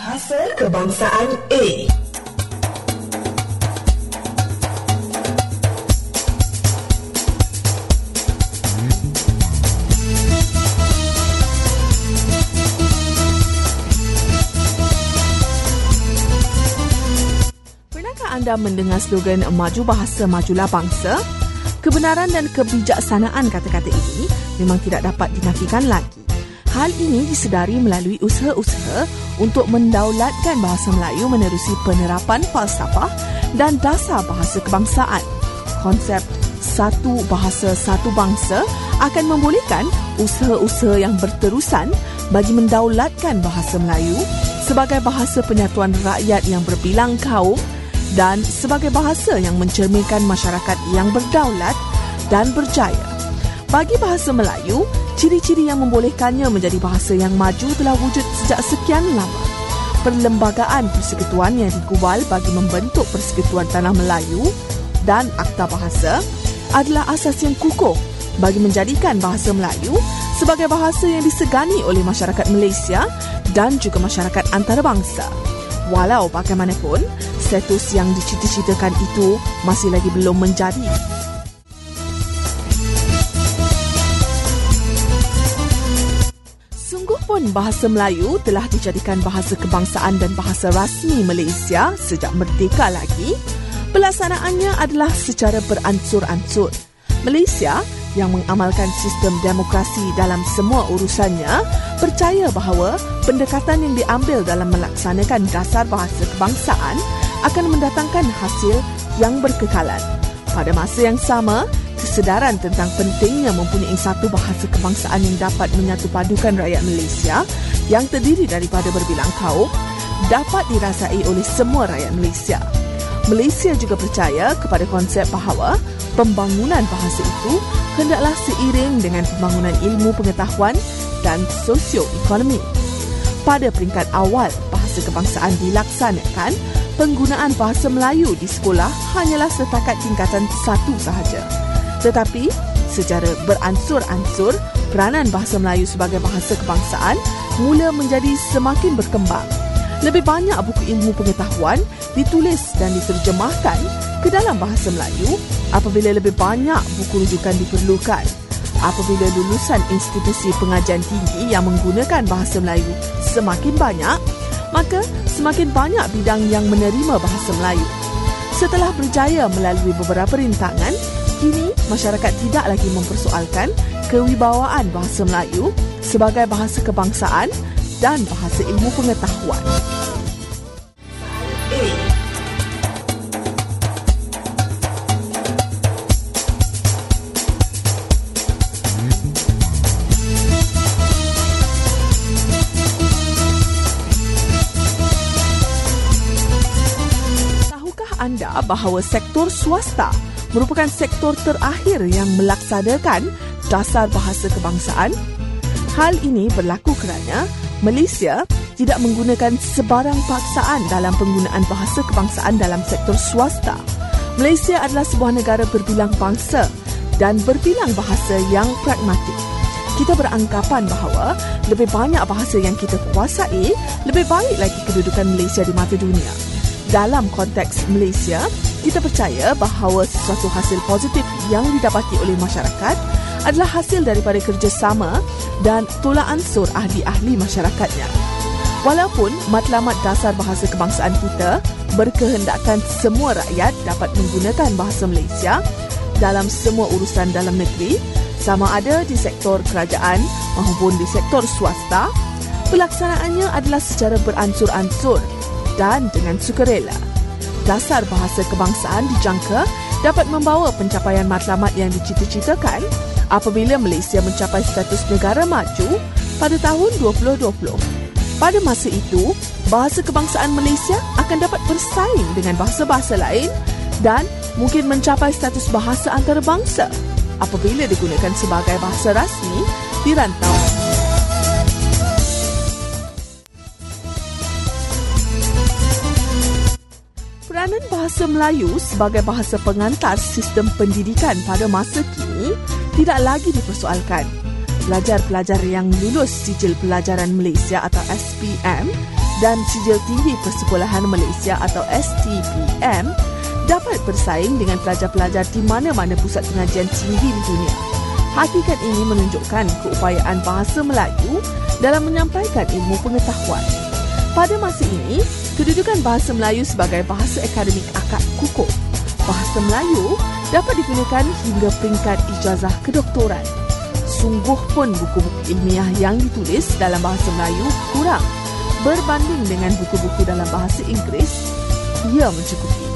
Bahasa Kebangsaan A anda mendengar slogan Maju Bahasa Majulah Bangsa? Kebenaran dan kebijaksanaan kata-kata ini memang tidak dapat dinafikan lagi. Hal ini disedari melalui usaha-usaha untuk mendaulatkan bahasa Melayu menerusi penerapan falsafah dan dasar bahasa kebangsaan. Konsep satu bahasa satu bangsa akan membolehkan usaha-usaha yang berterusan bagi mendaulatkan bahasa Melayu sebagai bahasa penyatuan rakyat yang berbilang kaum dan sebagai bahasa yang mencerminkan masyarakat yang berdaulat dan berjaya. Bagi bahasa Melayu, ciri-ciri yang membolehkannya menjadi bahasa yang maju telah wujud sejak sekian lama. Perlembagaan persekutuan yang digubal bagi membentuk Persekutuan Tanah Melayu dan Akta Bahasa adalah asas yang kukuh bagi menjadikan bahasa Melayu sebagai bahasa yang disegani oleh masyarakat Malaysia dan juga masyarakat antarabangsa. Walau bagaimanapun, status yang dicita-citakan itu masih lagi belum menjadi. Sungguh pun bahasa Melayu telah dijadikan bahasa kebangsaan dan bahasa rasmi Malaysia sejak merdeka lagi. Pelaksanaannya adalah secara beransur-ansur. Malaysia yang mengamalkan sistem demokrasi dalam semua urusannya percaya bahawa pendekatan yang diambil dalam melaksanakan dasar bahasa kebangsaan akan mendatangkan hasil yang berkekalan. Pada masa yang sama, kesedaran tentang pentingnya mempunyai satu bahasa kebangsaan yang dapat menyatupadukan rakyat Malaysia yang terdiri daripada berbilang kaum dapat dirasai oleh semua rakyat Malaysia. Malaysia juga percaya kepada konsep bahawa pembangunan bahasa itu hendaklah seiring dengan pembangunan ilmu pengetahuan dan sosioekonomi. Pada peringkat awal bahasa kebangsaan dilaksanakan, penggunaan bahasa Melayu di sekolah hanyalah setakat tingkatan satu sahaja. Tetapi, secara beransur-ansur, peranan bahasa Melayu sebagai bahasa kebangsaan mula menjadi semakin berkembang lebih banyak buku ilmu pengetahuan ditulis dan diterjemahkan ke dalam bahasa Melayu apabila lebih banyak buku rujukan diperlukan. Apabila lulusan institusi pengajian tinggi yang menggunakan bahasa Melayu semakin banyak, maka semakin banyak bidang yang menerima bahasa Melayu. Setelah berjaya melalui beberapa rintangan, kini masyarakat tidak lagi mempersoalkan kewibawaan bahasa Melayu sebagai bahasa kebangsaan dan bahasa ilmu pengetahuan. Tahukah anda bahawa sektor swasta merupakan sektor terakhir yang melaksanakan dasar bahasa kebangsaan? Hal ini berlaku kerana Malaysia tidak menggunakan sebarang paksaan dalam penggunaan bahasa kebangsaan dalam sektor swasta. Malaysia adalah sebuah negara berbilang bangsa dan berbilang bahasa yang pragmatik. Kita beranggapan bahawa lebih banyak bahasa yang kita kuasai, lebih baik lagi kedudukan Malaysia di mata dunia. Dalam konteks Malaysia, kita percaya bahawa sesuatu hasil positif yang didapati oleh masyarakat adalah hasil daripada kerjasama dan tolak ansur ahli-ahli masyarakatnya. Walaupun matlamat dasar bahasa kebangsaan kita berkehendakkan semua rakyat dapat menggunakan bahasa Malaysia dalam semua urusan dalam negeri, sama ada di sektor kerajaan maupun di sektor swasta, pelaksanaannya adalah secara beransur-ansur dan dengan sukarela. Dasar bahasa kebangsaan dijangka dapat membawa pencapaian matlamat yang dicita-citakan apabila Malaysia mencapai status negara maju pada tahun 2020. Pada masa itu, bahasa kebangsaan Malaysia akan dapat bersaing dengan bahasa-bahasa lain dan mungkin mencapai status bahasa antarabangsa apabila digunakan sebagai bahasa rasmi di rantau. Peranan bahasa Melayu sebagai bahasa pengantar sistem pendidikan pada masa kini tidak lagi dipersoalkan. Pelajar-pelajar yang lulus sijil pelajaran Malaysia atau SPM dan Sijil Tinggi Persekolahan Malaysia atau STPM dapat bersaing dengan pelajar-pelajar di mana-mana pusat pengajian tinggi di dunia. Hakikat ini menunjukkan keupayaan bahasa Melayu dalam menyampaikan ilmu pengetahuan. Pada masa ini, kedudukan bahasa Melayu sebagai bahasa akademik akad kukuh. Bahasa Melayu dapat digunakan hingga peringkat ijazah kedoktoran. Sungguh pun buku-buku ilmiah yang ditulis dalam bahasa Melayu kurang berbanding dengan buku-buku dalam bahasa Inggeris, ia mencukupi.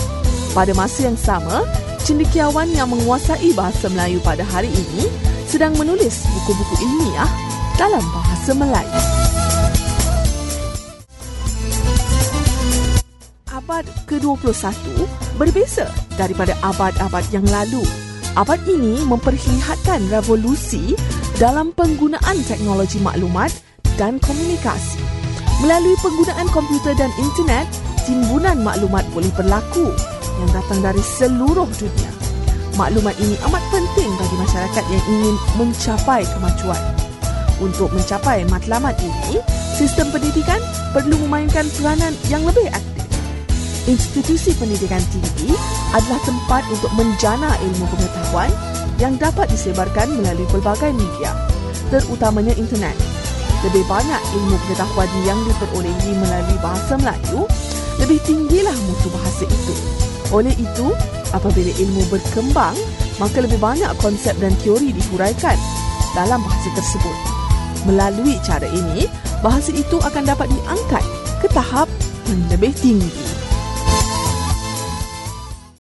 Pada masa yang sama, cendekiawan yang menguasai bahasa Melayu pada hari ini sedang menulis buku-buku ilmiah dalam bahasa Melayu. Abad ke-21 berbeza daripada abad-abad yang lalu abad ini memperlihatkan revolusi dalam penggunaan teknologi maklumat dan komunikasi. Melalui penggunaan komputer dan internet, timbunan maklumat boleh berlaku yang datang dari seluruh dunia. Maklumat ini amat penting bagi masyarakat yang ingin mencapai kemajuan. Untuk mencapai matlamat ini, sistem pendidikan perlu memainkan peranan yang lebih aktif institusi pendidikan tinggi adalah tempat untuk menjana ilmu pengetahuan yang dapat disebarkan melalui pelbagai media, terutamanya internet. Lebih banyak ilmu pengetahuan yang diperolehi melalui bahasa Melayu, lebih tinggilah mutu bahasa itu. Oleh itu, apabila ilmu berkembang, maka lebih banyak konsep dan teori dihuraikan dalam bahasa tersebut. Melalui cara ini, bahasa itu akan dapat diangkat ke tahap yang lebih tinggi.